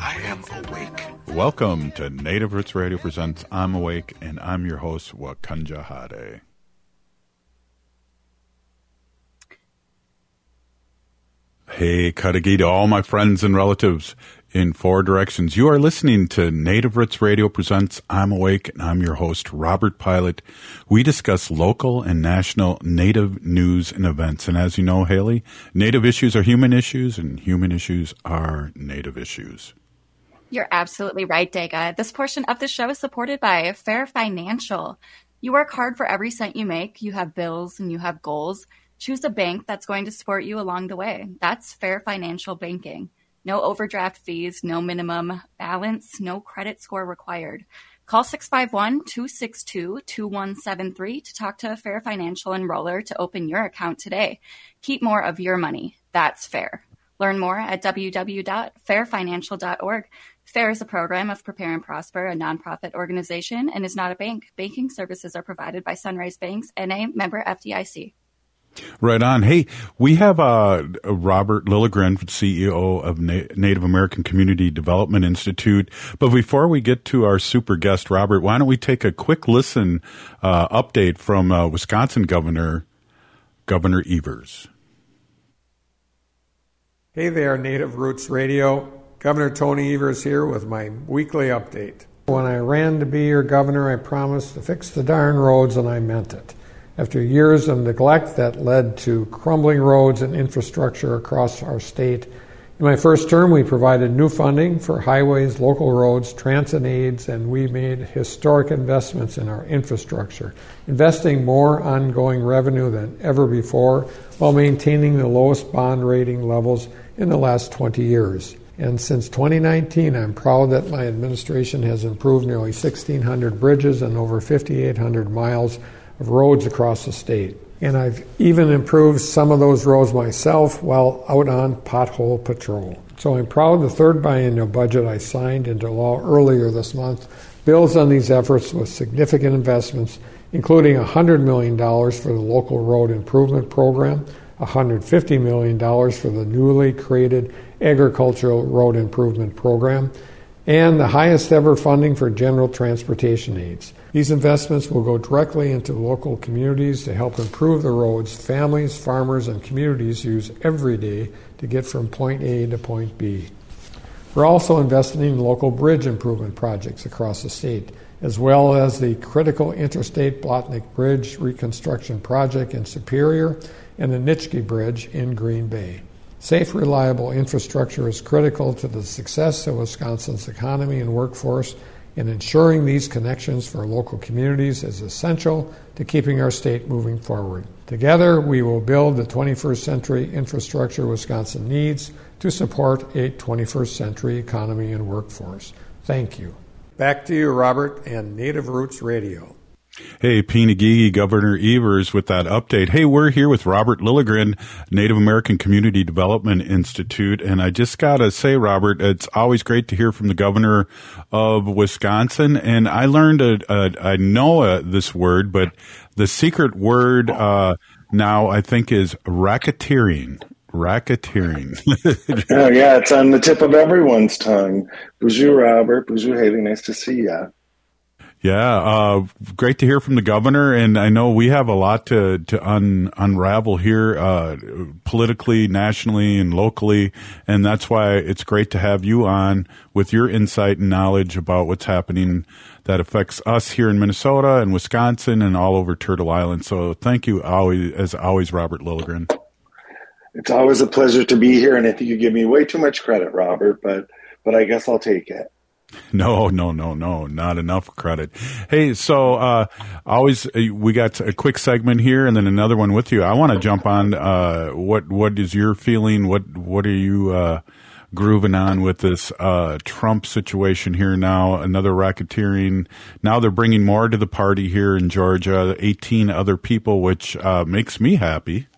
I am awake. Welcome to Native Roots Radio Presents I'm Awake, and I'm your host, Wakanja Hade. Hey, Kadagi to all my friends and relatives in four directions. You are listening to Native Roots Radio Presents I'm Awake, and I'm your host, Robert Pilot. We discuss local and national Native news and events. And as you know, Haley, Native issues are human issues, and human issues are Native issues. You're absolutely right, Dega. This portion of the show is supported by Fair Financial. You work hard for every cent you make, you have bills, and you have goals. Choose a bank that's going to support you along the way. That's Fair Financial Banking. No overdraft fees, no minimum balance, no credit score required. Call 651 262 2173 to talk to a fair financial enroller to open your account today. Keep more of your money. That's fair. Learn more at www.fairfinancial.org. FAIR is a program of Prepare and Prosper, a nonprofit organization, and is not a bank. Banking services are provided by Sunrise Banks, NA member FDIC. Right on. Hey, we have uh, Robert Lilligren, CEO of Na- Native American Community Development Institute. But before we get to our super guest, Robert, why don't we take a quick listen uh, update from uh, Wisconsin Governor Governor Evers. Hey there, Native Roots Radio. Governor Tony Evers here with my weekly update. When I ran to be your governor, I promised to fix the darn roads, and I meant it. After years of neglect that led to crumbling roads and infrastructure across our state, in my first term, we provided new funding for highways, local roads, transit aids, and we made historic investments in our infrastructure, investing more ongoing revenue than ever before while maintaining the lowest bond rating levels in the last 20 years. And since 2019, I'm proud that my administration has improved nearly 1,600 bridges and over 5,800 miles of roads across the state. And I've even improved some of those roads myself while out on pothole patrol. So I'm proud the third biennial budget I signed into law earlier this month builds on these efforts with significant investments, including $100 million for the local road improvement program, $150 million for the newly created agricultural road improvement program, and the highest ever funding for general transportation aids. These investments will go directly into local communities to help improve the roads families, farmers, and communities use every day to get from point A to point B. We're also investing in local bridge improvement projects across the state, as well as the critical interstate Blatnik Bridge reconstruction project in Superior and the Nitschke Bridge in Green Bay. Safe, reliable infrastructure is critical to the success of Wisconsin's economy and workforce and ensuring these connections for local communities is essential to keeping our state moving forward. Together, we will build the 21st century infrastructure Wisconsin needs to support a 21st century economy and workforce. Thank you. Back to you, Robert, and Native Roots Radio. Hey, Pinagigi, Governor Evers with that update. Hey, we're here with Robert Lilligren, Native American Community Development Institute. And I just got to say, Robert, it's always great to hear from the governor of Wisconsin. And I learned, a, a, I know a, this word, but the secret word uh, now I think is racketeering. Racketeering. oh, yeah, it's on the tip of everyone's tongue. Boozhoo, Robert. Boozhoo, Haley. Nice to see you. Yeah, uh, great to hear from the governor, and I know we have a lot to to un, unravel here, uh, politically, nationally, and locally, and that's why it's great to have you on with your insight and knowledge about what's happening that affects us here in Minnesota and Wisconsin and all over Turtle Island. So, thank you, always as always, Robert Lilligren. It's always a pleasure to be here, and I think you give me way too much credit, Robert, but but I guess I'll take it. No, no, no, no, not enough credit. Hey, so uh, always uh, we got a quick segment here, and then another one with you. I want to jump on. Uh, what what is your feeling? What what are you uh, grooving on with this uh, Trump situation here now, another racketeering. Now they're bringing more to the party here in Georgia, 18 other people, which uh, makes me happy.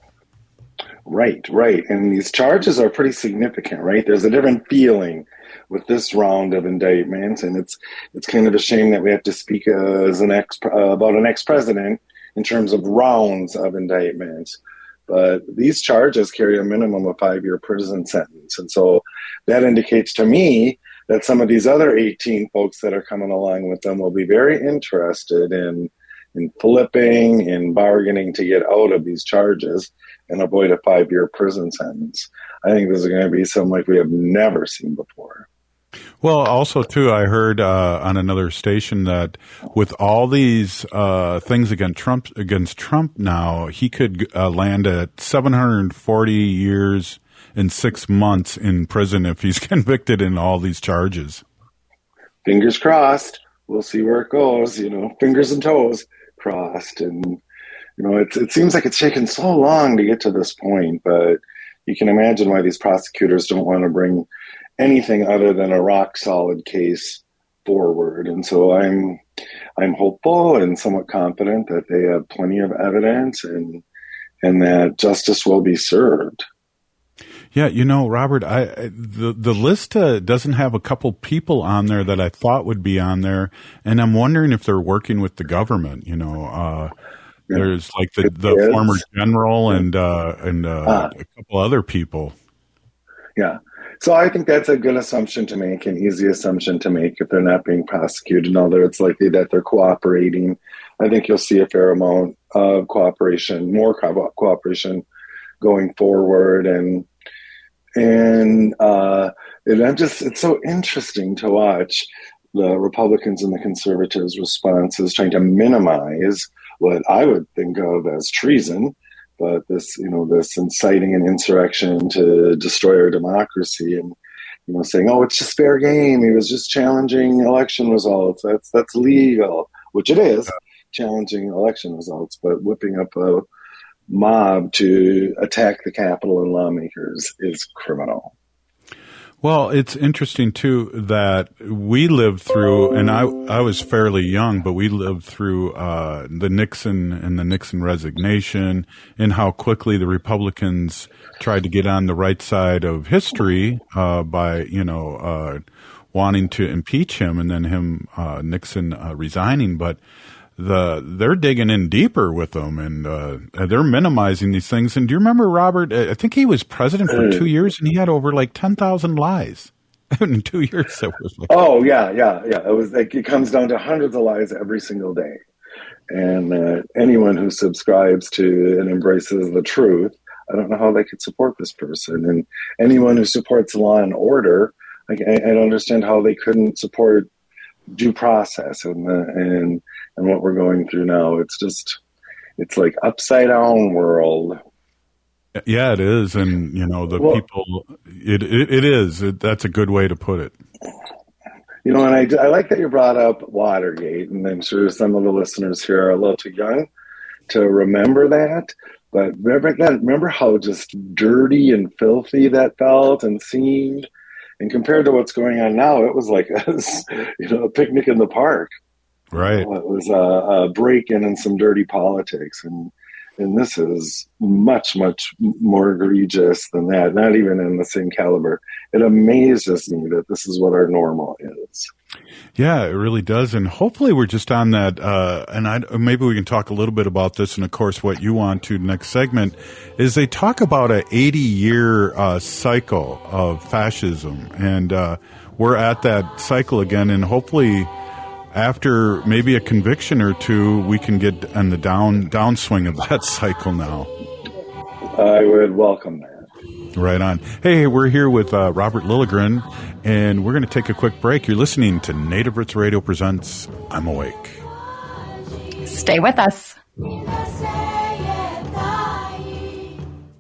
Right, right. And these charges are pretty significant, right? There's a different feeling with this round of indictments, and it's it's kind of a shame that we have to speak as an ex uh, about an ex president in terms of rounds of indictments. But these charges carry a minimum of five year prison sentence, and so that indicates to me that some of these other 18 folks that are coming along with them will be very interested in in flipping in bargaining to get out of these charges and avoid a five year prison sentence. I think this is going to be something like we have never seen before. Well, also too, I heard uh, on another station that with all these uh, things against Trump, against Trump now, he could uh, land at 740 years and six months in prison if he's convicted in all these charges. Fingers crossed. We'll see where it goes. You know, fingers and toes crossed, and you know, it it seems like it's taken so long to get to this point, but you can imagine why these prosecutors don't want to bring anything other than a rock solid case forward. And so I'm I'm hopeful and somewhat confident that they have plenty of evidence and and that justice will be served. Yeah, you know, Robert, I the the list uh, doesn't have a couple people on there that I thought would be on there, and I'm wondering if they're working with the government. You know, uh. There's like the, the former general and uh, and uh, ah. a couple other people. Yeah, so I think that's a good assumption to make, an easy assumption to make if they're not being prosecuted, and although it's likely that they're cooperating. I think you'll see a fair amount of cooperation, more co- cooperation going forward, and and uh, and I'm just it's so interesting to watch the Republicans and the conservatives' responses trying to minimize what I would think of as treason but this you know this inciting an insurrection to destroy our democracy and you know saying oh it's just fair game. He was just challenging election results. That's that's legal which it is challenging election results but whipping up a mob to attack the capitol and lawmakers is criminal well, it's interesting too that we lived through, and I I was fairly young, but we lived through uh, the Nixon and the Nixon resignation, and how quickly the Republicans tried to get on the right side of history uh, by you know uh, wanting to impeach him, and then him uh, Nixon uh, resigning, but the they're digging in deeper with them and uh, they're minimizing these things. And do you remember Robert? I think he was president for two years and he had over like ten thousand lies in two years. It was like, oh yeah, yeah, yeah. It was like it comes down to hundreds of lies every single day. And uh, anyone who subscribes to and embraces the truth, I don't know how they could support this person. And anyone who supports law and order, I, I don't understand how they couldn't support due process and uh, and and what we're going through now. It's just it's like upside down world. Yeah, it is, and you know the well, people. It it, it is. It, that's a good way to put it. You know, and I, I like that you brought up Watergate, and I'm sure some of the listeners here are a little too young to remember that. But remember, remember how just dirty and filthy that felt and seemed, and compared to what's going on now, it was like a, you know a picnic in the park. Right. it was a, a break in and some dirty politics, and and this is much much more egregious than that. Not even in the same caliber. It amazes me that this is what our normal is. Yeah, it really does, and hopefully we're just on that. Uh, and I, maybe we can talk a little bit about this, and of course, what you want to next segment is they talk about a 80 year uh, cycle of fascism, and uh, we're at that cycle again, and hopefully after maybe a conviction or two, we can get on the down downswing of that cycle now. I would welcome that. Right on. Hey, we're here with uh, Robert Lilligren, and we're going to take a quick break. You're listening to Native Roots Radio presents I'm Awake. Stay with us.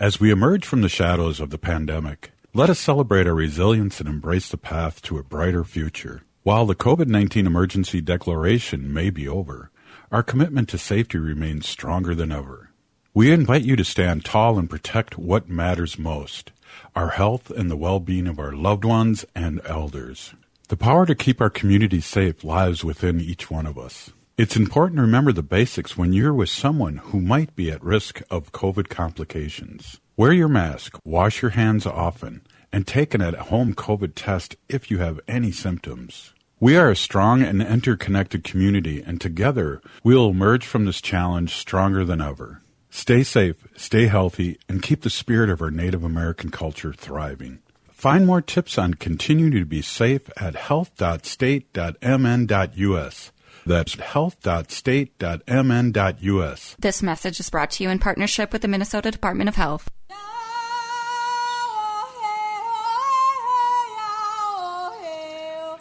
As we emerge from the shadows of the pandemic, let us celebrate our resilience and embrace the path to a brighter future. While the COVID 19 emergency declaration may be over, our commitment to safety remains stronger than ever. We invite you to stand tall and protect what matters most our health and the well being of our loved ones and elders. The power to keep our community safe lies within each one of us. It's important to remember the basics when you're with someone who might be at risk of COVID complications. Wear your mask, wash your hands often, and take an at home COVID test if you have any symptoms. We are a strong and interconnected community, and together we'll emerge from this challenge stronger than ever. Stay safe, stay healthy, and keep the spirit of our Native American culture thriving. Find more tips on continuing to be safe at health.state.mn.us. That's health.state.mn.us. This message is brought to you in partnership with the Minnesota Department of Health.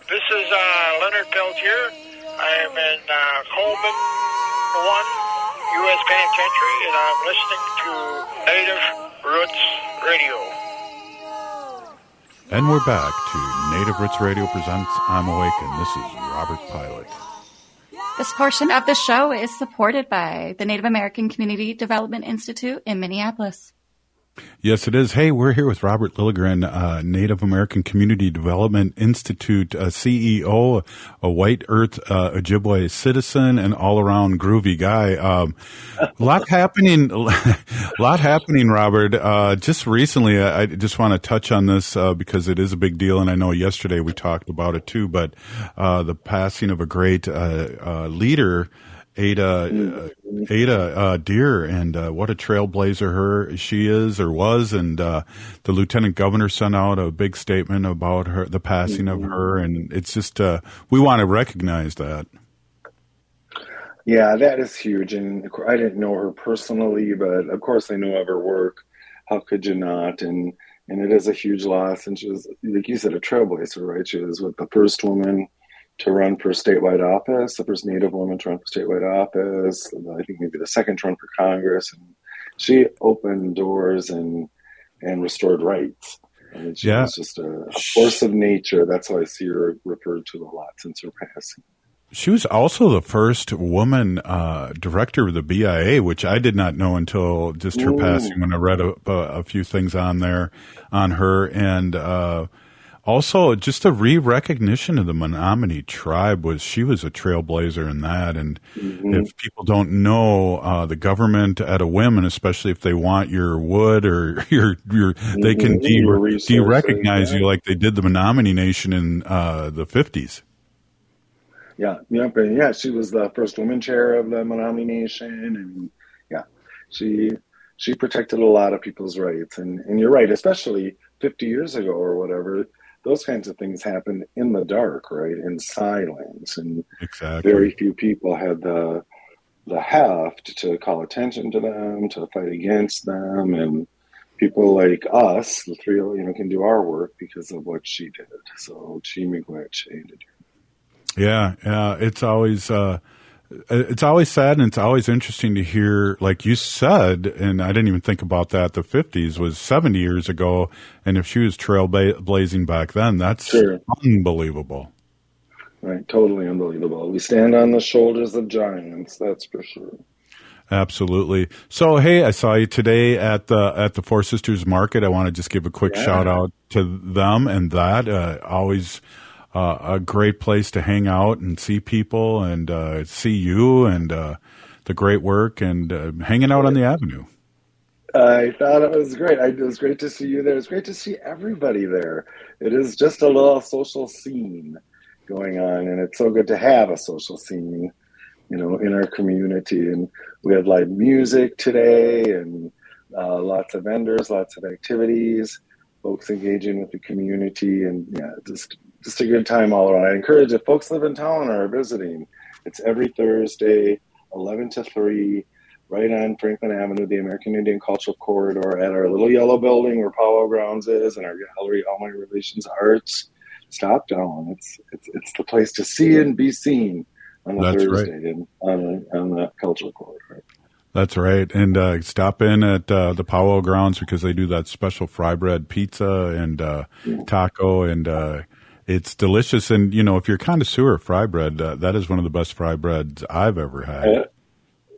This is uh, Leonard Peltier. I am in uh, Coleman 1 U.S. Penitentiary, and I'm listening to Native Roots Radio. And we're back to Native Roots Radio presents I'm Awake, and This is Robert Pilot. This portion of the show is supported by the Native American Community Development Institute in Minneapolis. Yes, it is. Hey, we're here with Robert Lilligren, uh, Native American Community Development Institute uh, CEO, a White Earth uh, Ojibwe citizen, and all around groovy guy. Um, lot happening, lot happening, Robert. Uh, just recently, I, I just want to touch on this uh, because it is a big deal, and I know yesterday we talked about it too. But the passing of a great leader. Ada mm-hmm. Ada uh, Deer, and uh, what a trailblazer her she is or was, and uh, the lieutenant governor sent out a big statement about her, the passing mm-hmm. of her, and it's just uh, we want to recognize that. Yeah, that is huge, and I didn't know her personally, but of course I know of her work. How could you not? And and it is a huge loss, and she was, like you said, a trailblazer, right? She was with the first woman to run for statewide office, the first Native woman to run for statewide office. I think maybe the second to run for Congress, and she opened doors and and restored rights. And she yeah. was just a, a, force of nature. That's how I see her referred to a lot since her passing. She was also the first woman uh, director of the BIA, which I did not know until just her Ooh. passing when I read a, a, few things on there on her. And uh, also, just a re-recognition of the Menominee tribe was she was a trailblazer in that. And mm-hmm. if people don't know uh, the government at a whim, and especially if they want your wood or your your, mm-hmm. they can de- de-recognize yeah. you like they did the Menominee Nation in uh, the fifties. Yeah, yeah, but yeah, she was the first woman chair of the Menominee Nation, and yeah, she she protected a lot of people's rights. And and you're right, especially 50 years ago or whatever those kinds of things happen in the dark, right? In silence. And exactly. very few people had the the heft to call attention to them, to fight against them, and people like us, the three, you know, can do our work because of what she did. So, Chimigwech did. Yeah, yeah, it's always uh, it's always sad and it's always interesting to hear, like you said, and I didn't even think about that. The 50s was 70 years ago. And if she was trailblazing back then, that's sure. unbelievable. Right. Totally unbelievable. We stand on the shoulders of giants. That's for sure. Absolutely. So, hey, I saw you today at the at the Four Sisters Market. I want to just give a quick yeah. shout out to them and that. Uh, always uh, a great place to hang out and see people and uh, see you and uh, the great work and uh, hanging out on the avenue. I thought it was great. I, it was great to see you there. It's great to see everybody there. It is just a little social scene going on, and it's so good to have a social scene, you know, in our community. And we had live music today, and uh, lots of vendors, lots of activities, folks engaging with the community, and yeah, just just a good time all around. I encourage if folks live in town or are visiting, it's every Thursday, eleven to three right on Franklin Avenue, the American Indian Cultural Corridor, at our little yellow building where Powwow Grounds is, and our gallery, All My Relations Arts. Stop down. It's it's it's the place to see and be seen on That's Thursday right. and on the on the cultural corridor. That's right, and uh, stop in at uh, the Powwow Grounds because they do that special fry bread pizza and uh, taco, and uh, it's delicious. And you know, if you're a connoisseur of fry bread, uh, that is one of the best fry breads I've ever had.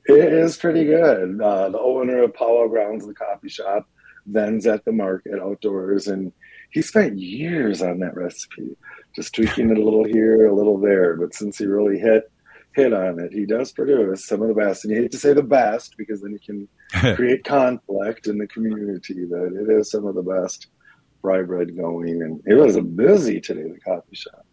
It is pretty good. Uh, the owner of Powwow Grounds, the coffee shop, then's at the market outdoors, and he spent years on that recipe, just tweaking it a little here, a little there. But since he really hit hit on it, he does produce some of the best. And you hate to say the best because then you can create conflict in the community. But it is some of the best fry bread going, and it was a busy today. The coffee shop.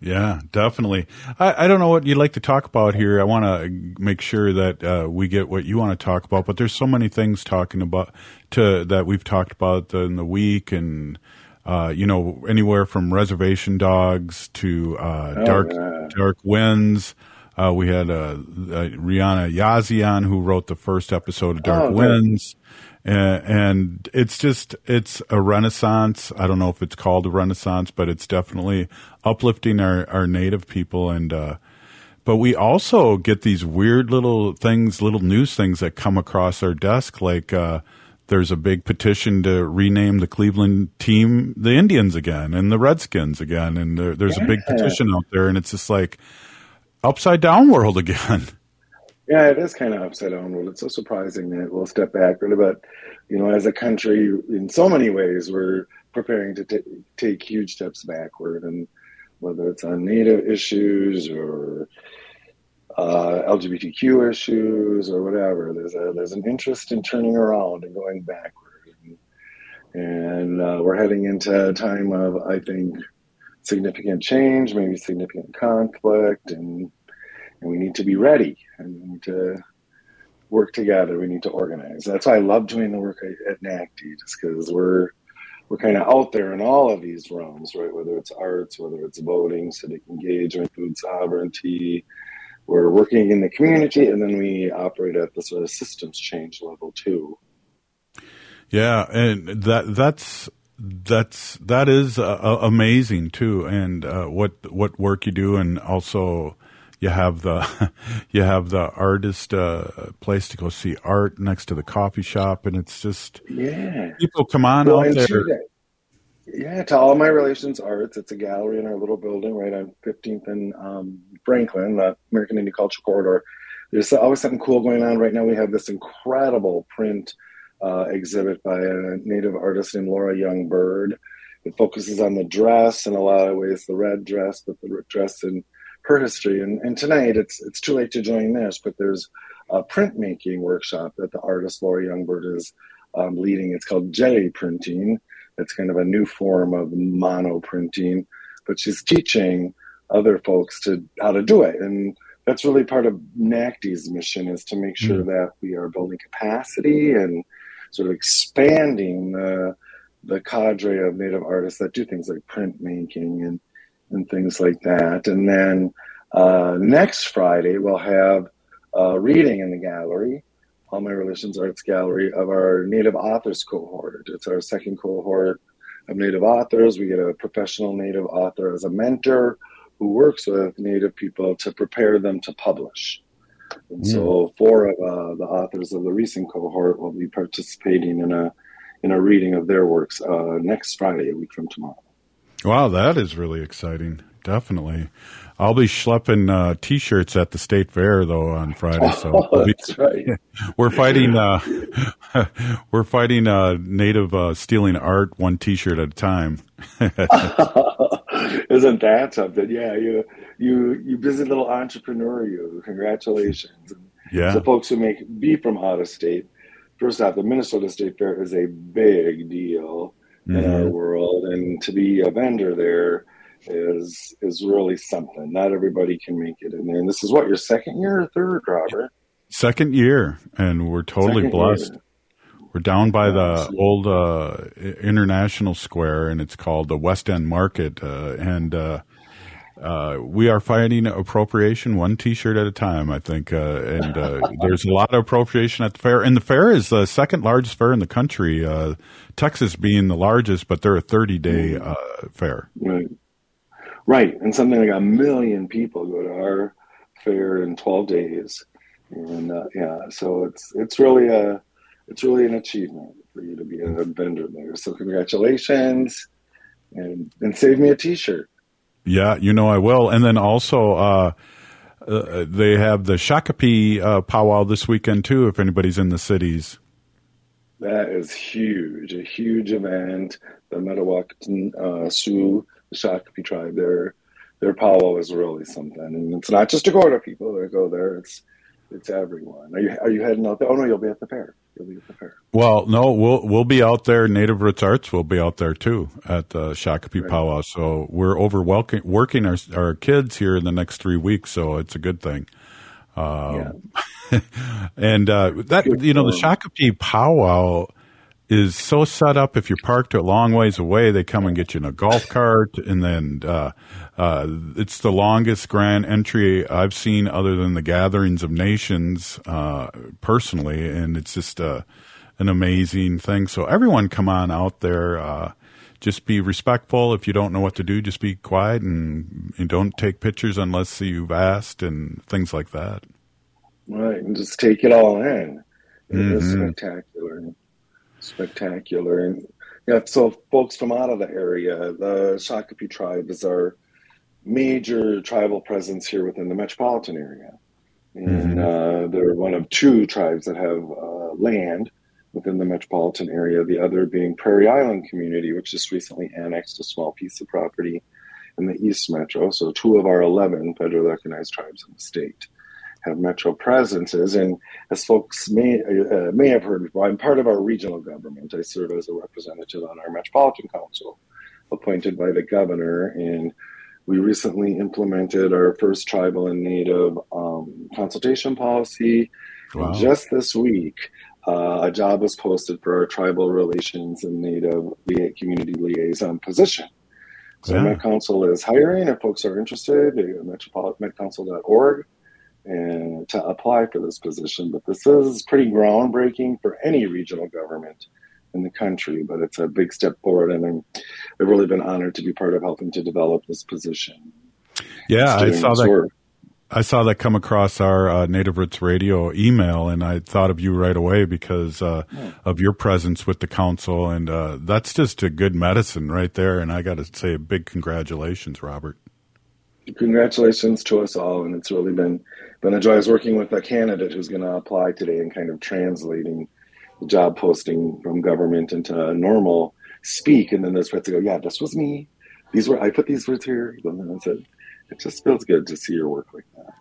Yeah, definitely. I, I don't know what you'd like to talk about here. I want to make sure that uh, we get what you want to talk about, but there's so many things talking about to that we've talked about in the week, and uh, you know, anywhere from reservation dogs to uh, oh, dark yeah. dark winds. Uh, we had uh, uh, Rhiana Yazzie who wrote the first episode of Dark oh, Winds and, it's just it's a renaissance. I don't know if it's called a renaissance, but it's definitely uplifting our our native people and. Uh, but we also get these weird little things, little news things that come across our desk, like uh, there's a big petition to rename the Cleveland team the Indians again and the Redskins again, and there, there's yeah. a big petition out there, and it's just like upside down world again. Yeah, it is kind of upside down world. It's so surprising that we'll step back little bit. You know, as a country, in so many ways, we're preparing to t- take huge steps backward, and whether it's on Native issues or uh, LGBTQ issues or whatever, there's a there's an interest in turning around and going backward, and, and uh, we're heading into a time of, I think, significant change, maybe significant conflict, and and we need to be ready and we need to work together. We need to organize. That's why I love doing the work at NACD, just because we're we're kind of out there in all of these realms, right? Whether it's arts, whether it's voting, civic engagement, food sovereignty. We're working in the community, and then we operate at the sort of systems change level too. Yeah, and that that's that's that is uh, amazing too, and uh, what what work you do, and also you have the you have the artist uh, place to go see art next to the coffee shop, and it's just yeah. People come on well, out there. Yeah, to all my relations arts. It's a gallery in our little building right on 15th and um, Franklin, the American Indian Culture Corridor. There's always something cool going on. Right now, we have this incredible print uh, exhibit by a native artist named Laura Youngbird. It focuses on the dress in a lot of ways, the red dress, but the dress in her history. And, and tonight, it's it's too late to join this, but there's a printmaking workshop that the artist Laura Youngbird is um, leading. It's called jelly printing. It's kind of a new form of mono printing, but she's teaching other folks to how to do it. And that's really part of NACD's mission is to make sure mm. that we are building capacity and sort of expanding the the cadre of native artists that do things like printmaking and and things like that. And then uh, next Friday, we'll have a reading in the gallery, All My Relations Arts Gallery, of our Native Authors cohort. It's our second cohort of Native authors. We get a professional Native author as a mentor who works with Native people to prepare them to publish. And mm. so, four of uh, the authors of the recent cohort will be participating in a in a reading of their works uh, next Friday, a week from tomorrow. Wow, that is really exciting. definitely. I'll be schlepping uh, t-shirts at the state fair though on Friday. So oh, that's right. we're fighting. Uh, we're fighting uh, native uh, stealing art one t-shirt at a time. Isn't that something? Yeah, you you you busy little entrepreneur. You congratulations. Yeah. So folks who make be from out of state. First off, the Minnesota State Fair is a big deal mm-hmm. in our mm-hmm. world, and to be a vendor there is is really something. Not everybody can make it in there. And this is what your second year or third, Robert? Second year, and we're totally second blessed. Year. We're down by the old uh, International Square, and it's called the West End Market, uh, and uh, uh we are fighting appropriation one T-shirt at a time. I think, uh, and uh, there's a lot of appropriation at the fair, and the fair is the second largest fair in the country. Texas being the largest, but they're a 30 day fair. Right. Right, and something like a million people go to our fair in 12 days, and uh, yeah, so it's it's really a it's really an achievement for you to be a vendor there. So congratulations, and and save me a T-shirt. Yeah, you know I will, and then also. Uh, uh, they have the Shakopee uh, powwow this weekend too. If anybody's in the cities, that is huge, a huge event. The Mdewakanton uh, Sioux the Shakopee tribe, their their powwow is really something, and it's not just Dakota people that go there. It's it's everyone. Are you are you heading out there? Oh no, you'll be at the fair. You'll be at the. Well, no, we'll we'll be out there. Native Roots Arts will be out there too at the Shakopee right. powwow. So we're over working our our kids here in the next three weeks. So it's a good thing. Uh, yeah. and uh, that you know the Shakopee powwow is so set up if you're parked a long ways away they come and get you in a golf cart and then uh, uh, it's the longest grand entry i've seen other than the gatherings of nations uh, personally and it's just uh, an amazing thing. So everyone come on out there uh, just be respectful. If you don't know what to do just be quiet and, and don't take pictures unless you've asked and things like that. Right and just take it all in. It mm-hmm. is spectacular spectacular. And yeah, so folks from out of the area, the Shakopee tribe is our major tribal presence here within the metropolitan area. And mm-hmm. uh, they're one of two tribes that have uh, land within the metropolitan area, the other being Prairie Island Community, which just recently annexed a small piece of property in the East Metro. So, two of our 11 federally recognized tribes in the state have metro presences. And as folks may uh, may have heard before, I'm part of our regional government. I serve as a representative on our Metropolitan Council, appointed by the governor. And we recently implemented our first tribal and native um, consultation policy. Wow. Just this week, uh, a job was posted for our tribal relations and native community liaison position. So yeah. Met Council is hiring. If folks are interested, metropolitan metcouncil.org and to apply for this position. But this is pretty groundbreaking for any regional government in the country, but it's a big step forward, and I'm, I've really been honored to be part of helping to develop this position. Yeah, I saw that. Work. I saw that come across our uh, Native Roots Radio email, and I thought of you right away because uh, yeah. of your presence with the council, and uh, that's just a good medicine right there. And I got to say, a big congratulations, Robert. Congratulations to us all, and it's really been been a joy. I was working with a candidate who's going to apply today and kind of translating the job posting from government into normal speak. And then there's to go, yeah, this was me. These were I put these words here. And then I said, it just feels good to see your work like that.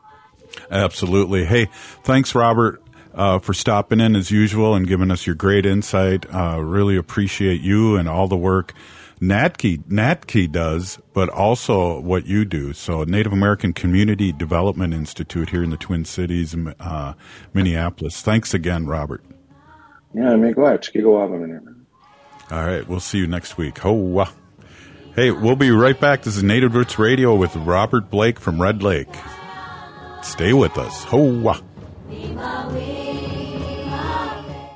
Absolutely. Hey, thanks, Robert. Uh, for stopping in as usual and giving us your great insight. Uh, really appreciate you and all the work NACDI, NACDI does, but also what you do. So, Native American Community Development Institute here in the Twin Cities, uh, Minneapolis. Thanks again, Robert. Yeah, Miigwech. All right, we'll see you next week. Ho. Hey, we'll be right back. This is Native Roots Radio with Robert Blake from Red Lake. Stay with us. Ho.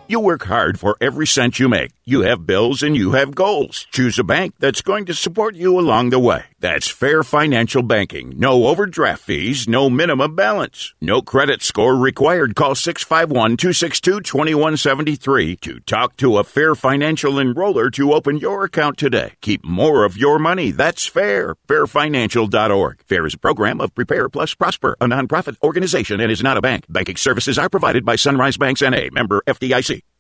You work hard for every cent you make. You have bills and you have goals. Choose a bank that's going to support you along the way. That's Fair Financial Banking. No overdraft fees, no minimum balance. No credit score required. Call 651 262 2173 to talk to a Fair Financial enroller to open your account today. Keep more of your money. That's fair. Fairfinancial.org. Fair is a program of Prepare Plus Prosper, a nonprofit organization and is not a bank. Banking services are provided by Sunrise Banks NA, member FDIC.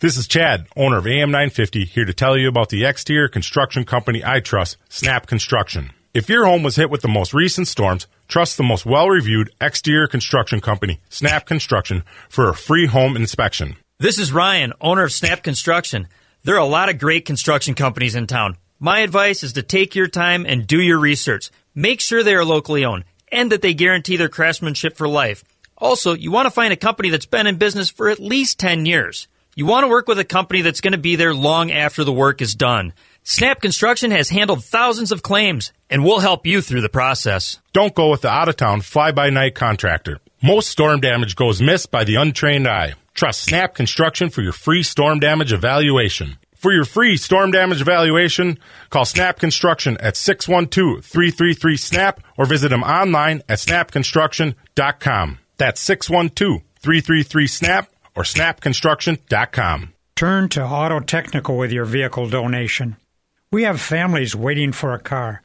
This is Chad, owner of AM 950, here to tell you about the exterior construction company I trust, Snap Construction. If your home was hit with the most recent storms, trust the most well reviewed exterior construction company, Snap Construction, for a free home inspection. This is Ryan, owner of Snap Construction. There are a lot of great construction companies in town. My advice is to take your time and do your research. Make sure they are locally owned and that they guarantee their craftsmanship for life. Also, you want to find a company that's been in business for at least 10 years. You want to work with a company that's going to be there long after the work is done. Snap Construction has handled thousands of claims, and we'll help you through the process. Don't go with the out of town fly by night contractor. Most storm damage goes missed by the untrained eye. Trust Snap Construction for your free storm damage evaluation. For your free storm damage evaluation, call Snap Construction at 612-333-SNAP or visit them online at snapconstruction.com. That's 612-333-SNAP or snapconstruction.com. Turn to Auto Technical with your vehicle donation. We have families waiting for a car.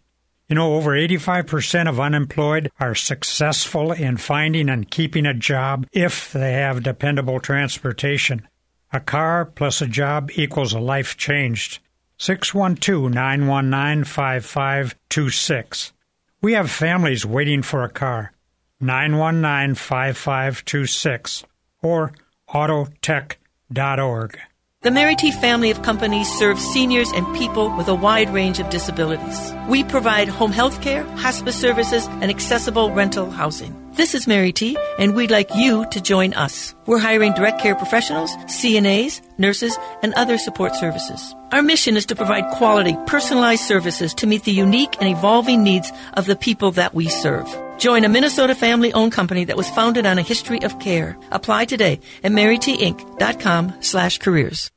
You know, over 85% of unemployed are successful in finding and keeping a job if they have dependable transportation. A car plus a job equals a life changed. 612 919 5526. We have families waiting for a car. 919 5526 or autotech.org. The Mary T family of companies serves seniors and people with a wide range of disabilities. We provide home health care, hospice services, and accessible rental housing. This is Mary T, and we'd like you to join us. We're hiring direct care professionals, CNAs, nurses, and other support services. Our mission is to provide quality, personalized services to meet the unique and evolving needs of the people that we serve. Join a Minnesota family owned company that was founded on a history of care. Apply today at marytinc.com slash careers.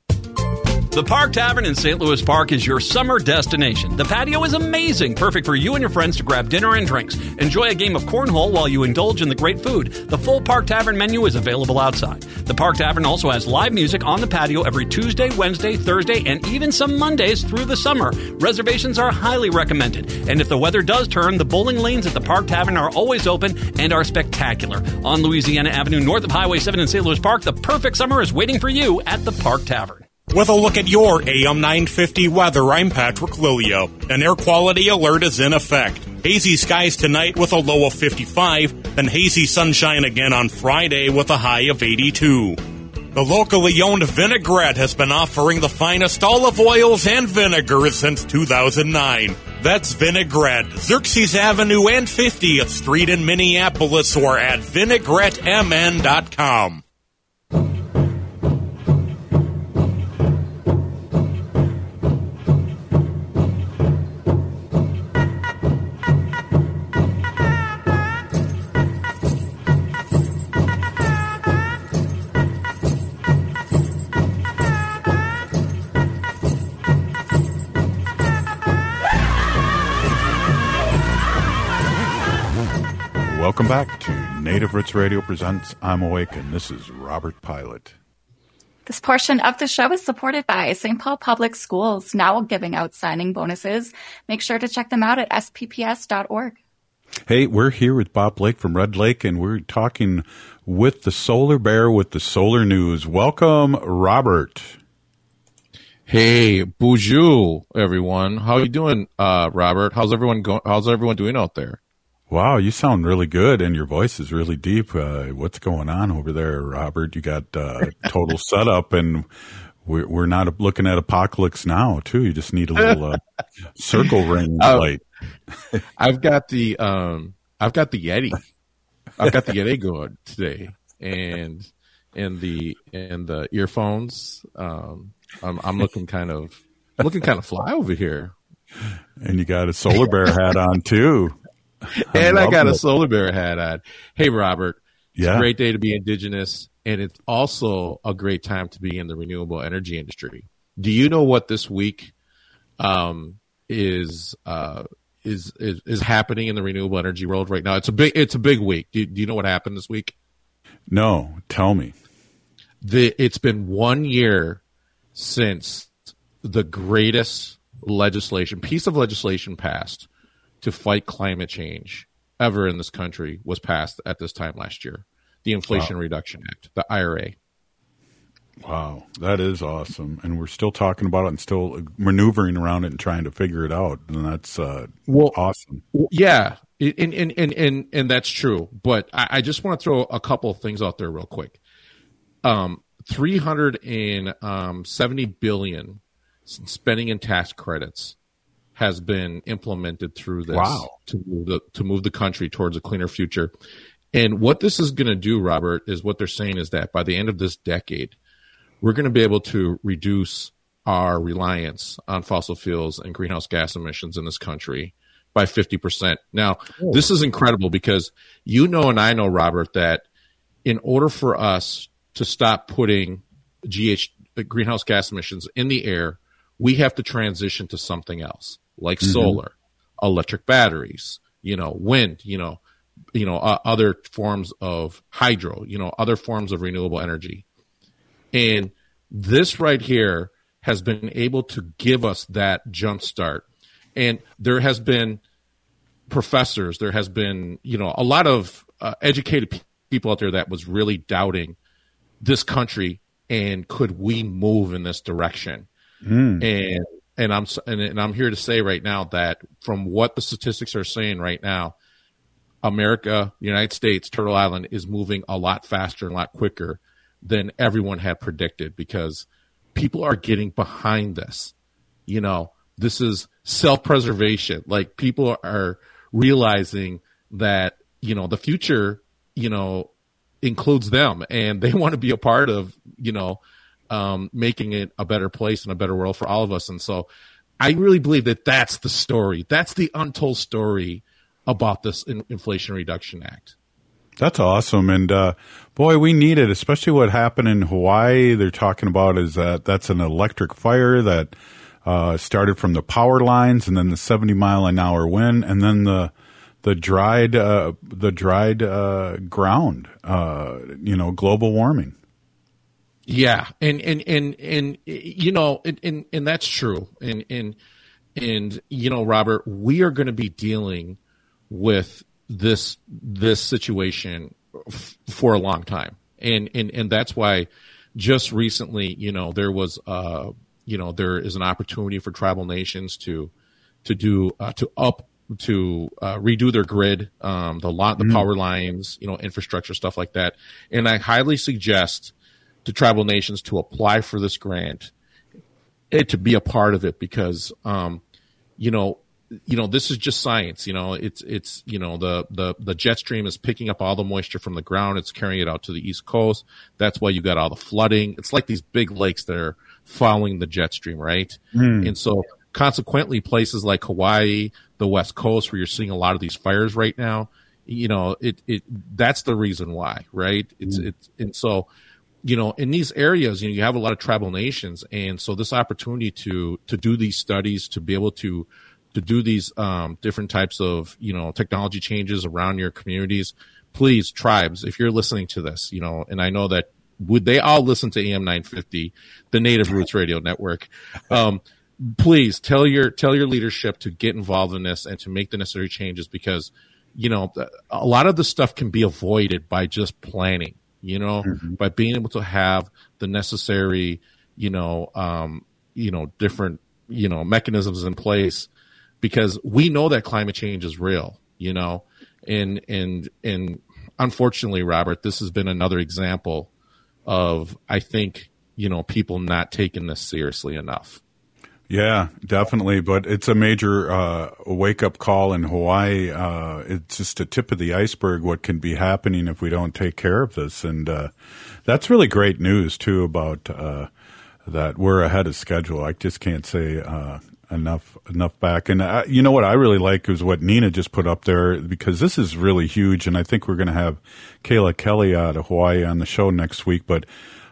The Park Tavern in St. Louis Park is your summer destination. The patio is amazing, perfect for you and your friends to grab dinner and drinks. Enjoy a game of cornhole while you indulge in the great food. The full Park Tavern menu is available outside. The Park Tavern also has live music on the patio every Tuesday, Wednesday, Thursday, and even some Mondays through the summer. Reservations are highly recommended. And if the weather does turn, the bowling lanes at the Park Tavern are always open and are spectacular. On Louisiana Avenue, north of Highway 7 in St. Louis Park, the perfect summer is waiting for you at the Park Tavern. With a look at your AM 950 weather, I'm Patrick Lilio. An air quality alert is in effect. Hazy skies tonight with a low of 55, then hazy sunshine again on Friday with a high of 82. The locally owned Vinaigrette has been offering the finest olive oils and vinegars since 2009. That's Vinaigrette, Xerxes Avenue and 50th Street in Minneapolis or at vinaigrettemn.com. Welcome back to Native Roots Radio presents I'm Awake, and this is Robert Pilot. This portion of the show is supported by St. Paul Public Schools, now giving out signing bonuses. Make sure to check them out at spps.org. Hey, we're here with Bob Blake from Red Lake, and we're talking with the Solar Bear with the Solar News. Welcome, Robert. Hey, Boozhoo, everyone. How are you doing, uh, Robert? How's everyone going? How's everyone doing out there? Wow, you sound really good, and your voice is really deep. Uh, what's going on over there, Robert? You got uh, total setup, and We're, we're not looking at apocalypse now, too. You just need a little uh, circle ring Uh, light. I've got the um, I've got the Yeti. I've got the Yeti going today, and and the and the earphones. Um, I'm I'm looking kind of I'm looking kind of fly over here, And you got a solar bear hat on, too. And I got loving a solar bear hat on. Hey, Robert, it's Yeah. a great day to be indigenous, and it's also a great time to be in the renewable energy industry. Do you know what this week um, is uh, is is is happening in the renewable energy world right now? It's a big it's a big week. Do, do you know what happened this week? No, tell me. the it's been one year since the greatest legislation piece of legislation passed to fight climate change ever in this country was passed at this time last year the inflation Wow. reduction act the ira Wow, that is awesome. And we're still talking about it and still maneuvering around it and trying to figure it out. And that's uh, Well- awesome. Yeah and and, and and and that's true but I, I just want to throw a couple of things out there real quick um 370 billion spending in tax credits has been implemented through this Wow. to move the to move the country towards a cleaner future. And what this is going to do, Robert, is what they're saying is that by the end of this decade, we're going to be able to reduce our reliance on fossil fuels and greenhouse gas emissions in this country by 50%. Now, this is incredible because you know and I know, Robert, that in order for us to stop putting GH uh, greenhouse gas emissions in the air, we have to transition to something else, like Mhm. solar, electric batteries, you know, wind, you know, you know, uh, other forms of hydro, you know, other forms of renewable energy. And this right here has been able to give us that jump start. And there has been professors, there has been, you know, a lot of uh, educated pe- people out there that was really doubting this country and could we move in this direction? Mm. And and I'm and, and I'm here to say right now that from what the statistics are saying right now, America, United States, Turtle Island is moving a lot faster and a lot quicker than everyone had predicted because people are getting behind this. You know, this is self preservation. Like people are realizing that, you know, the future, you know, includes them and they want to be a part of, you know, um, making it a better place and a better world for all of us. And so I really believe that that's the story. That's the untold story about this in- Inflation Reduction Act. That's awesome. And uh, boy, we need it, especially what happened in Hawaii. They're talking about is that that's an electric fire that uh, started from the power lines and then the 70 mile an hour wind and then the the dried uh, the dried uh, ground, uh, you know, global warming. Yeah, and and and and you know, and and, and that's true. And and and you know, Robert, we are going to be dealing with this this situation f- for a long time, and and and that's why just recently, you know, there was uh, you know, there is an opportunity for tribal nations to to do uh, to up to uh, redo their grid, um, the lot, the Mhm. power lines, you know, infrastructure stuff like that. And I highly suggest to tribal nations to apply for this grant, it to be a part of it because, um, you know, you know, this is just science. You know, it's it's you know the the the jet stream is picking up all the moisture from the ground. It's carrying it out to the east coast. That's why you got all the flooding. It's like these big lakes that are following the jet stream, right? Hmm. And so, consequently, places like Hawaii, the West Coast, where you're seeing a lot of these fires right now, you know, it it that's the reason why, right? It's it's and so, you know, in these areas, you know, you have a lot of tribal nations, and so this opportunity to to do these studies, to be able to to do these um, different types of you know technology changes around your communities, please, tribes, if you're listening to this, you know, and I know that would they all listen to AM 950, the Native Roots Radio Network. Um, please tell your tell your leadership to get involved in this and to make the necessary changes because you know a lot of the stuff can be avoided by just planning you know by being able to have the necessary you know um you know different you know mechanisms in place because we know that climate change is real you know and and and unfortunately robert this has been another example of i think you know people not taking this seriously enough. Yeah, definitely. But it's a major uh, wake up call in Hawaii. Uh, it's just a tip of the iceberg what can be happening if we don't take care of this. And uh, that's really great news, too, about uh, that we're ahead of schedule. I just can't say uh, enough enough back. And uh, you know what I really like is what Nina just put up there because this is really huge. And I think we're going to have Kayla Kelly out of Hawaii on the show next week. But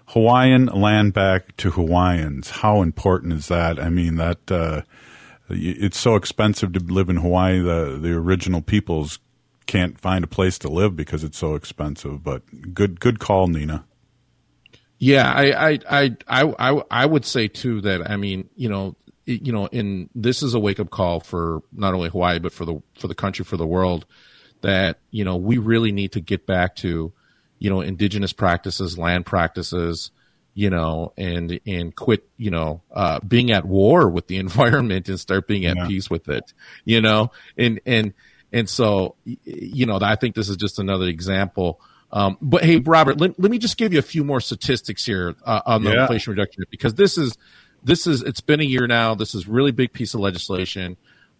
Hawaiian land back to Hawaiians. How important is that? I mean, that uh, it's so expensive to live in Hawaii. The the original peoples can't find a place to live because it's so expensive. But good good call, Nina. Yeah, I I I I I would say too that I mean, you know, you know, in this is a wake up call for not only Hawaii but for the for the country for the world that you know we really need to get back to you know, indigenous practices, land practices, you know, and and quit, you know, uh, being at war with the environment and start being at yeah. peace with it, you know, and and and so, you know, I think this is just another example. Um, but hey, Robert, let, let me just give you a few more statistics here uh, on the yeah. Inflation Reduction because this is this is it's been a year now. This is really big piece of legislation.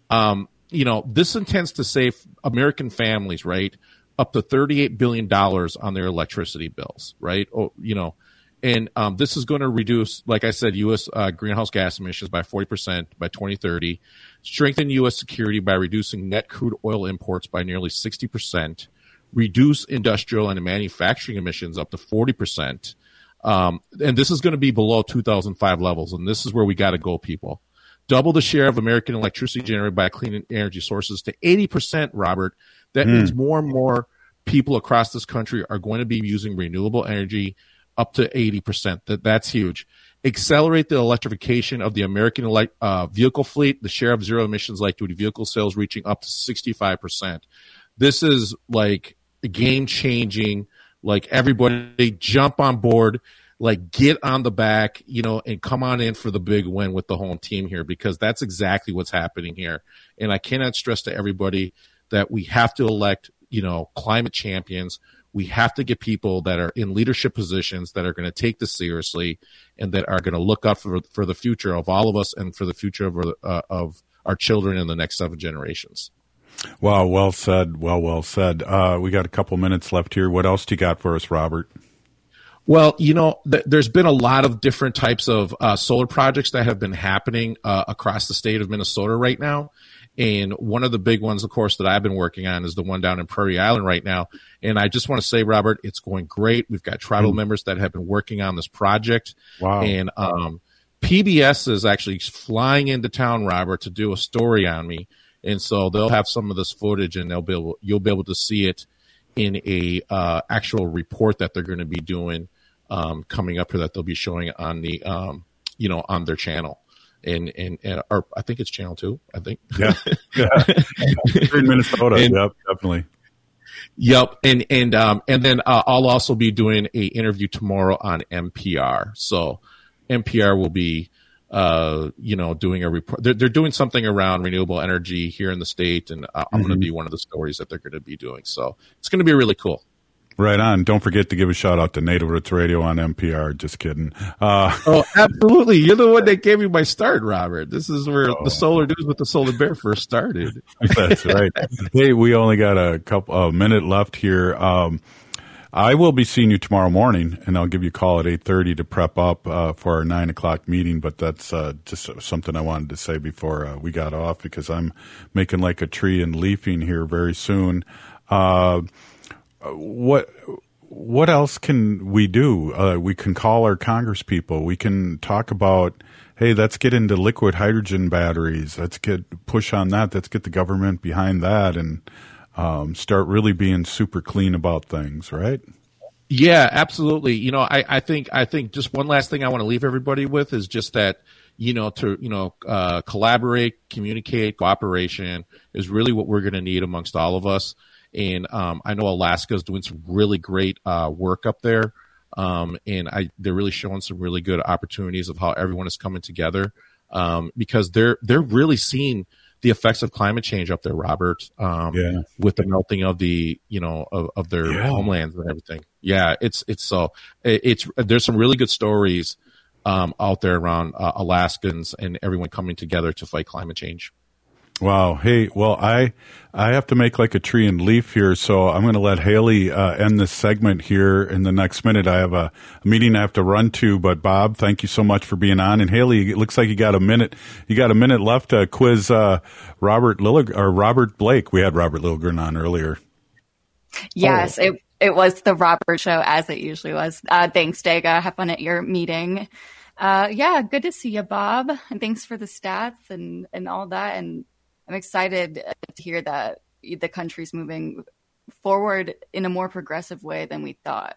Um, you know, this intends to save American families, right? Up to $38 billion on their electricity bills, right? Oh, you know, and um, this is going to reduce, like I said, U.S. Uh, greenhouse gas emissions by 40% by 2030, strengthen U.S. security by reducing net crude oil imports by nearly 60%, reduce industrial and manufacturing emissions up to 40%. Um, and this is going to be below 2005 levels. And this is where we got to go, people. Double the share of American electricity generated by clean energy sources to 80%, Robert, that mm. means more and more people across this country are going to be using renewable energy up to 80%. That, that's huge. Accelerate the electrification of the American uh, vehicle fleet, the share of zero emissions light duty vehicle sales reaching up to 65%. This is like game changing. Like everybody jump on board, like get on the back, you know, and come on in for the big win with the home team here because that's exactly what's happening here. And I cannot stress to everybody that we have to elect, you know, climate champions. We have to get people that are in leadership positions that are going to take this seriously and that are going to look up for for the future of all of us and for the future of uh, of our children in the next seven generations. Wow, well said. Well, well said. Uh, we got a couple minutes left here. What else do you got for us, Robert? Well, you know, th- there's been a lot of different types of uh, solar projects that have been happening uh, across the state of Minnesota right now. And one of the big ones, of course, that I've been working on is the one down in Prairie Island right now. And I just want to say, Robert, it's going great. We've got tribal mm. members that have been working on this project. Wow. And um, PBS is actually flying into town, Robert, to do a story on me. And so they'll have some of this footage, and they'll be able, you'll be able to see it in a uh, actual report that they're going to be doing um, coming up here that they'll be showing on the um, you know on their channel and and, and or I think it's channel two. I think. Yeah, yeah. in Minnesota. And, yep, definitely. Yep, and and um and then uh, I'll also be doing a interview tomorrow on NPR. So NPR will be uh you know doing a report. They're, they're doing something around renewable energy here in the state, and uh, I'm mm-hmm. going to be one of the stories that they're going to be doing. So it's going to be really cool. Right on. Don't forget to give a shout out to Native Roots Radio on NPR. Just kidding. Uh, oh, absolutely. You're the one that gave me my start, Robert. This is where oh. the Solar Dudes with the Solar Bear first started. That's right. hey, we only got a couple a minute left here. Um, I will be seeing you tomorrow morning, and I'll give you a call at eight thirty to prep up uh, for our nine o'clock meeting. But that's uh, just something I wanted to say before uh, we got off because I'm making like a tree and leafing here very soon. What what else can we do? Uh, we can call our Congress people. We can talk about, hey, let's get into liquid hydrogen batteries. Let's get push on that. Let's get the government behind that and um, start really being super clean about things, right? Yeah, absolutely. You know, I, I think I think just one last thing I want to leave everybody with is just that you know to you know uh, collaborate, communicate, cooperation is really what we're going to need amongst all of us. And um, I know Alaska is doing some really great uh, work up there. Um, and I, they're really showing some really good opportunities of how everyone is coming together um, because they're they're really seeing the effects of climate change up there, Robert. Um, yeah. With the melting of the you know of, of their yeah. homelands and everything. Yeah, it's it's so it's there's some really good stories um, out there around uh, Alaskans and everyone coming together to fight climate change. Wow. Hey, well, I I have to make like a tree and leaf here, so I'm going to let Haley uh, end this segment here in the next minute. I have a, a, meeting I have to run to, but Bob, thank you so much for being on. And Haley, it looks like you got a minute. You got a minute left to quiz uh, Robert Lillig or Robert Blake. We had Robert Lilligren on earlier. Yes, oh. it it was the Robert show as it usually was. Uh, thanks, Dega. Have fun at your meeting. Uh, yeah, good to see you, Bob. And thanks for the stats and and all that. And I'm excited to hear that the country's moving forward in a more progressive way than we thought.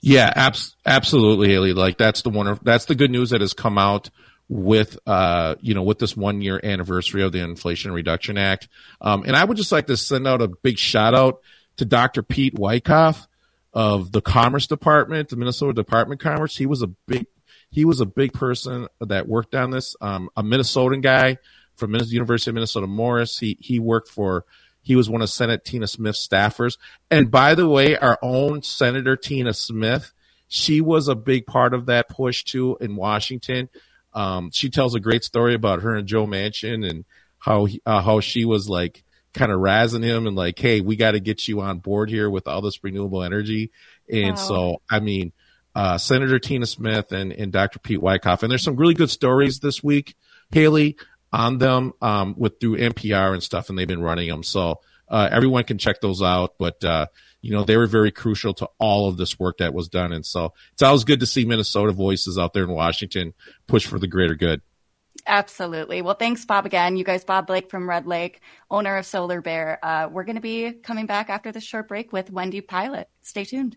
Yeah, abs- absolutely, Haley. Like that's the one. That's the good news that has come out with uh you know with this one year anniversary of the Inflation Reduction Act. Um, and I would just like to send out a big shout out to Dr. Pete Wyckoff of the Commerce Department, the Minnesota Department of Commerce. He was a big he was a big person that worked on this. Um, a Minnesotan guy from the University of Minnesota Morris. He he worked for he was one of Senate Tina Smith's staffers. And by the way, our own Senator Tina Smith, she was a big part of that push too in Washington. Um, she tells a great story about her and Joe Manchin and how he, uh, how she was like kind of razzing him and like, hey, we got to get you on board here with all this renewable energy. And wow. so, I mean, uh, Senator Tina Smith and, and Dr. Pete Wyckoff. And there's some really good stories this week, Haley, on them um, with through NPR and stuff, and they've been running them. So uh, everyone can check those out. But uh, you know, they were very crucial to all of this work that was done, and so it's always good to see Minnesota voices out there in Washington push for the greater good. Absolutely. Well, thanks, Bob, again. You guys, Bob Blake from Red Lake, owner of Solar Bear. Uh, we're going to be coming back after this short break with Wendy Pilot. Stay tuned.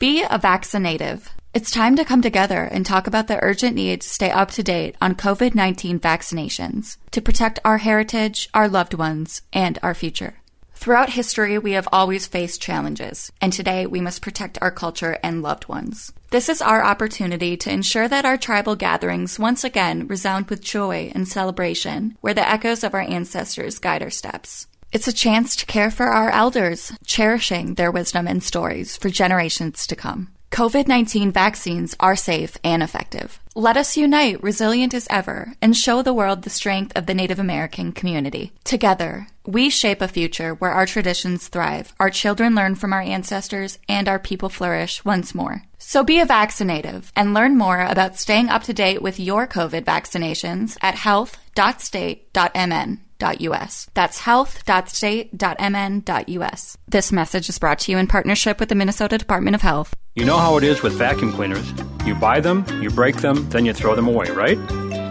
Be a vaccinative. It's time to come together and talk about the urgent need to stay up to date on COVID 19 vaccinations to protect our heritage, our loved ones, and our future. Throughout history, we have always faced challenges, and today we must protect our culture and loved ones. This is our opportunity to ensure that our tribal gatherings once again resound with joy and celebration, where the echoes of our ancestors guide our steps. It's a chance to care for our elders, cherishing their wisdom and stories for generations to come. COVID 19 vaccines are safe and effective. Let us unite, resilient as ever, and show the world the strength of the Native American community. Together, we shape a future where our traditions thrive, our children learn from our ancestors, and our people flourish once more. So be a vaccinative and learn more about staying up to date with your COVID vaccinations at health.state.mn health.state.us. That's health.state.mn.us. This message is brought to you in partnership with the Minnesota Department of Health. You know how it is with vacuum cleaners. You buy them, you break them, then you throw them away, right?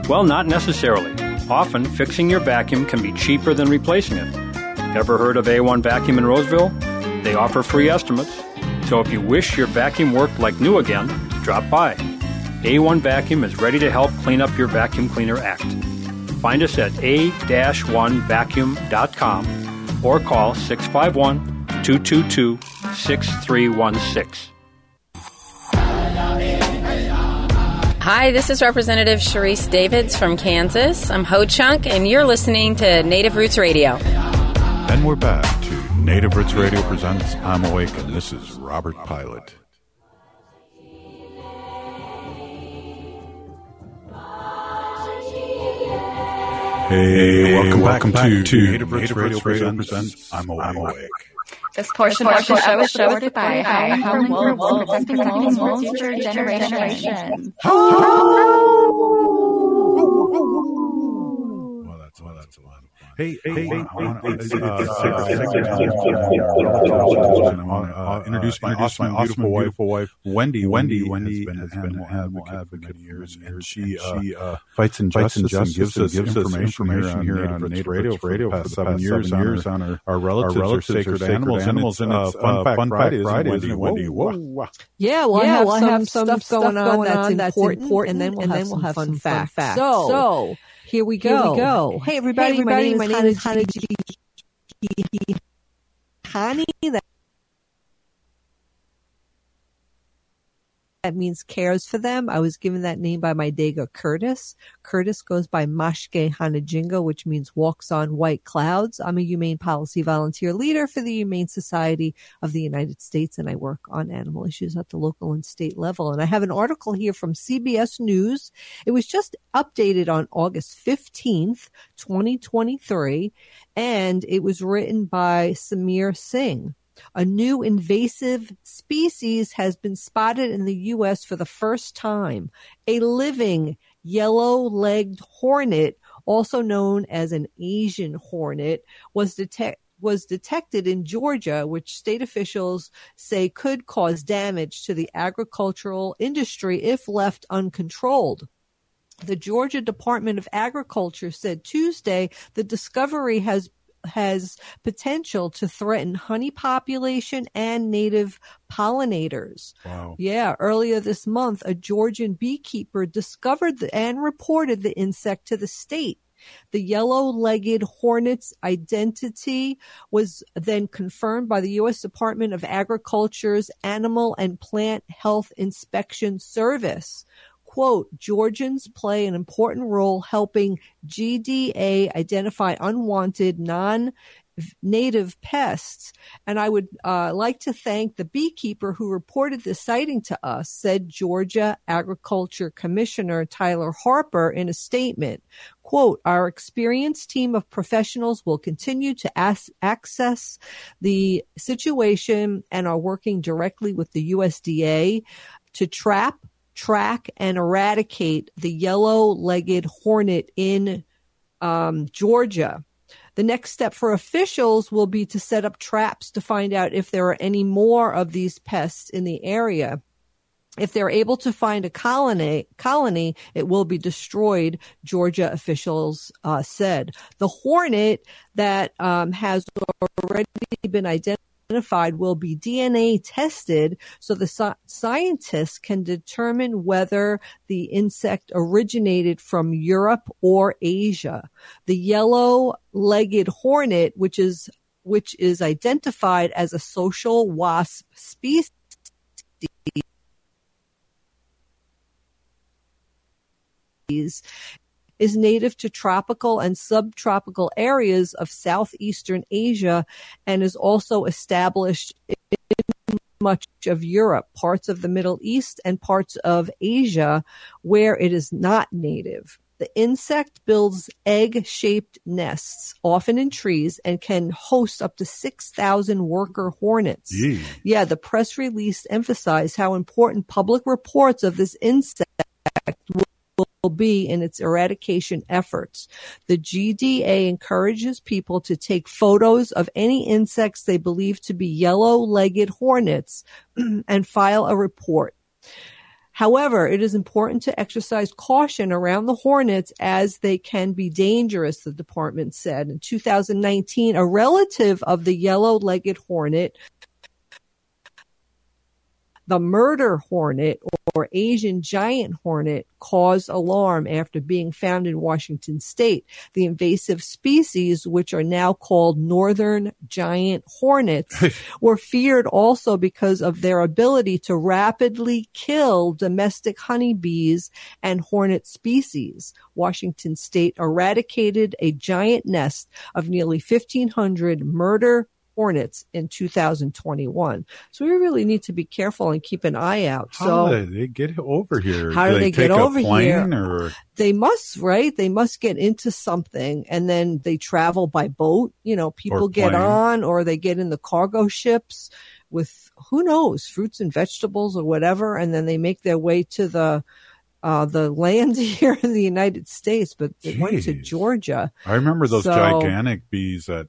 Well, not necessarily. Often, fixing your vacuum can be cheaper than replacing it. Ever heard of A1 Vacuum in Roseville? They offer free estimates. So if you wish your vacuum worked like new again, drop by. A1 Vacuum is ready to help clean up your vacuum cleaner act. Find us at a-1vacuum.com or call 651 222 6316. Hi, this is Representative Sharice Davids from Kansas. I'm Ho Chunk, and you're listening to Native Roots Radio. And we're back to Native Roots Radio presents I'm Awake, and this is Robert Pilot. Hey, welcome, welcome back, back to, to Native Roots Radio, Radio presents. I'm Awake. This portion of the show is supported by Howling Wolves, protecting wolves for future generations. Well, Hey, hey, hey, uh, introduce my introduce awesome, my beautiful, awesome, wife, wife, Wendy. Wendy, Wendy has been, has been an an animal animal advocate for many years, and she, and she, uh, uh, fights injustice, fights injustice and gives us gives information, information here here on on Native Native Radio for the Radio past for seven years, on years our, on our- our relatives, our relatives are are sacred sacred animals, animals, and and it's it's, uh, uh, Fun Fun Fact Fact Fridays, Fridays, Wendy. Wendy, Wendy, whoa. Yeah, well, yeah, I have some stuff stuff going on that's important, important, and then we'll have some fun facts. facts. So, So, here we here go. we go. Hey, everybody, Hey, everybody, my my name is name is Hannah G. Honey, that means cares for them. I was given that name by my Dega Curtis. Curtis goes by Mashke Hanajingo, which means walks on white clouds. I'm a humane policy volunteer leader for the Humane Society of the United States, and I work on animal issues at the local and state level. And I have an article here from CBS News. It was just updated on August 15th, 2023, and it was written by Samir Singh. A new invasive species has been spotted in the U.S. for the first time. A living yellow legged hornet, also known as an Asian hornet, was detected was detected in Georgia, which state officials say could cause damage to the agricultural industry if left uncontrolled. The Georgia Department of Agriculture said Tuesday the discovery has has potential to threaten honey population and native pollinators. Wow. Yeah, earlier this month, a Georgian beekeeper discovered the, and reported the insect to the state. The yellow legged hornet's identity was then confirmed by the U.S. Department of Agriculture's Animal and Plant Health Inspection Service quote, Georgians play an important role helping GDA identify unwanted non native pests. And I would uh, like to thank the beekeeper who reported the sighting to us, said Georgia Agriculture Commissioner Tyler Harper in a statement. Quote, our experienced team of professionals will continue to as- access the situation and are working directly with the USDA to trap track and eradicate the yellow legged hornet in um, Georgia. The next step for officials will be to set up traps to find out if there are any more of these pests in the area. If they're able to find a colony, colony, it will be destroyed. Georgia officials uh, said the hornet that um, has already been identified identified will be DNA tested so the sci- scientists can determine whether the insect originated from Europe or Asia. The yellow legged hornet, which is which is identified as a social wasp species is native to tropical and subtropical areas of southeastern Asia and is also established in much of Europe, parts of the Middle East, and parts of Asia where it is not native. The insect builds egg shaped nests, often in trees, and can host up to 6,000 worker hornets. Yeah, the press release emphasized how important public reports of this insect be in its eradication efforts. The GDA encourages people to take photos of any insects they believe to be yellow legged hornets and file a report. However, it is important to exercise caution around the hornets as they can be dangerous, the department said. In 2019, a relative of the yellow legged hornet the murder hornet or Asian giant hornet caused alarm after being found in Washington state. The invasive species, which are now called northern giant hornets, were feared also because of their ability to rapidly kill domestic honeybees and hornet species. Washington state eradicated a giant nest of nearly 1500 murder hornets in 2021. So we really need to be careful and keep an eye out. How so they get over here? how do they, get over here? Or They must, right? They must get into something and then they travel by boat. You know, people get on or they get in the cargo ships with who knows, fruits and vegetables or whatever. And then they make their way to the, uh, the land here in the United States, but it went to Georgia. I remember those So- gigantic bees that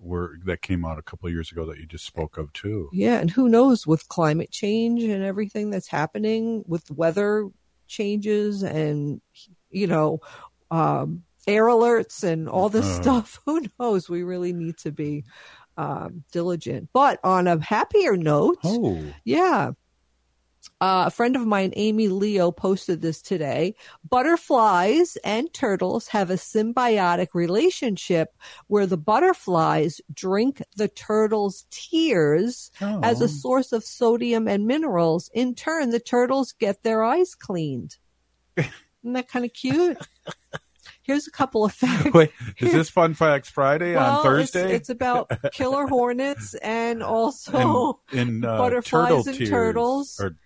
were that came out a couple of years ago that you just spoke of too. Yeah, and who knows with climate change and everything that's happening with weather changes and you know um, air alerts and all this Uh. stuff. Who knows? We really need to be um, diligent. But on a happier note, Oh. yeah. Uh, a friend of mine, Amy Leo, posted this today. Butterflies and turtles have a symbiotic relationship where the butterflies drink the turtles' tears as Oh. a source of sodium and minerals. In turn, the turtles get their eyes cleaned. Isn't that kind of cute? Here's a couple of facts. Wait, is this Fun Facts Friday Well, on Thursday? It's, it's about killer hornets and also and, and uh, butterflies turtle and tears, turtles. or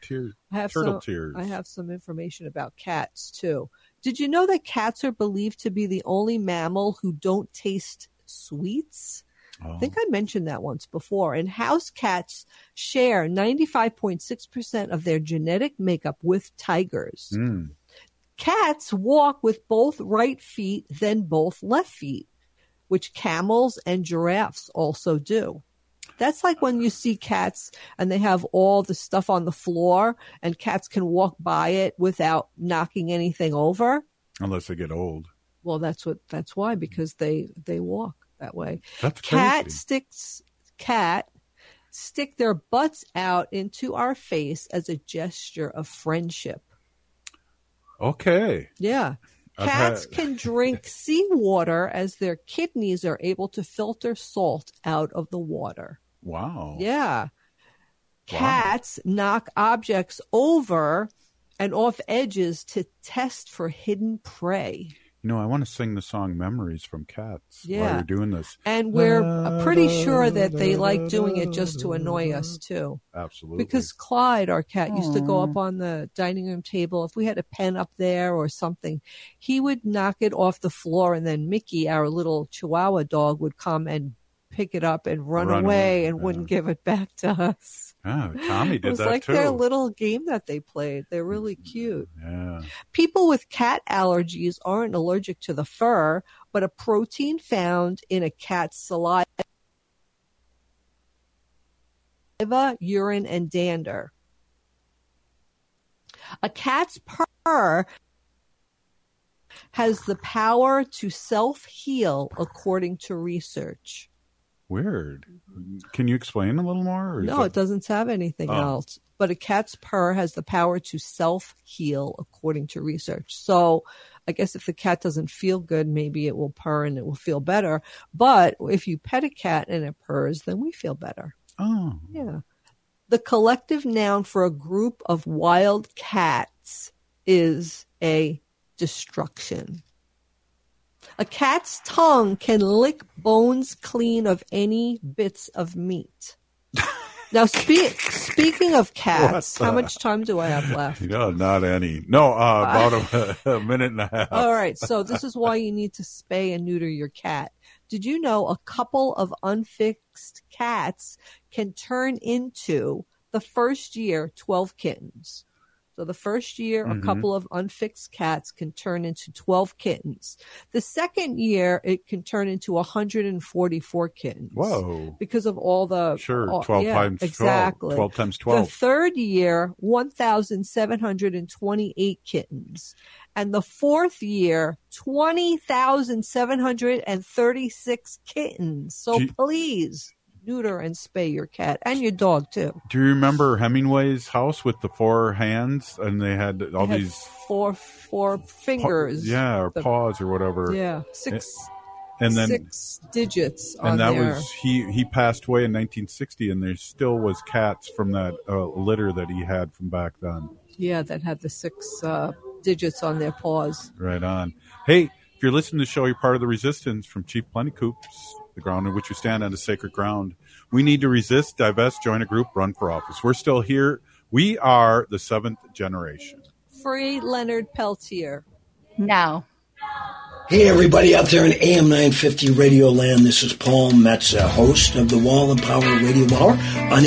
have turtle some, tears. I have some information about cats too. Did you know that cats are believed to be the only mammal who don't taste sweets? I think I mentioned that once before. And house cats share 95.6% of their genetic makeup with tigers. Mm. Cats walk with both right feet, then both left feet, which camels and giraffes also do. That's like when you see cats and they have all the stuff on the floor and cats can walk by it without knocking anything over. Unless they get old. Well, that's what that's why because they they walk that way. That's cat crazy. sticks cat stick their butts out into our face as a gesture of friendship. Okay. Yeah. Cats can drink seawater as their kidneys are able to filter salt out of the water. Wow. Yeah. Cats knock objects over and off edges to test for hidden prey. You know, I want to sing the song "Memories" from Cats while Yeah. you're doing this. And we're pretty sure that they like doing it just to annoy us, too. Absolutely. Because Clyde, our cat, used to go up mm. on the dining room table. If we had a pen up there or something, he would knock it off the floor, and then Mickey, our little Chihuahua dog, would come and pick it up and run, Run away away, and wouldn't give it back to us. Ah, Tommy it was that like too. their little game that they played. They're really cute. yeah. People with cat allergies aren't allergic to the fur, but a protein found in a cat's saliva, urine, and dander. A cat's purr has the power to self heal, according to research. Weird. Mm-hmm. Can you explain a little more? or No, that- it doesn't have anything Oh. else. But a cat's purr has the power to self heal, according to research. So I guess if the cat doesn't feel good, maybe it will purr and it will feel better. But if you pet a cat and it purrs, then we feel better. Oh. Yeah. The collective noun for a group of wild cats is a destruction. A cat's tongue can lick bones clean of any bits of meat. Now, spe- speaking of cats, how much time do I have left? No, not any. No, uh, about a, a minute and a half. All right, so this is why you need to spay and neuter your cat. Did you know a couple of unfixed cats can turn into the first year 12 kittens? So the first year, Mhm. a couple of unfixed cats can turn into 12 kittens. The second year, it can turn into 144 kittens. Whoa. Because of all the Sure, all- 12 yeah, times 12. exactly 12 times 12. The third year, 1,728 kittens. And the fourth year, 20,736 kittens. So you- please neuter and spay your cat and your dog too. Do you remember Hemingway's house with the four hands and they had all They had these four four fingers. yeah, or The- paws or whatever. Yeah, six and then six digits on and that there. was he he passed away in 1960 and there still was cats from that uh, litter that he had from back then. yeah, that had the six uh, digits on their paws. Right on. Hey, if you're listening to the show, you're part of the resistance from Chief Plenty Coups, the ground in which you stand on is sacred ground. We need to resist, divest, join a group, run for office. We're still here. We are the seventh generation. Free Leonard Peltier. Now. Hey, everybody out there in AM 950 Radio Land. This is Paul Metsa, host of the Wall of Power Radio Hour on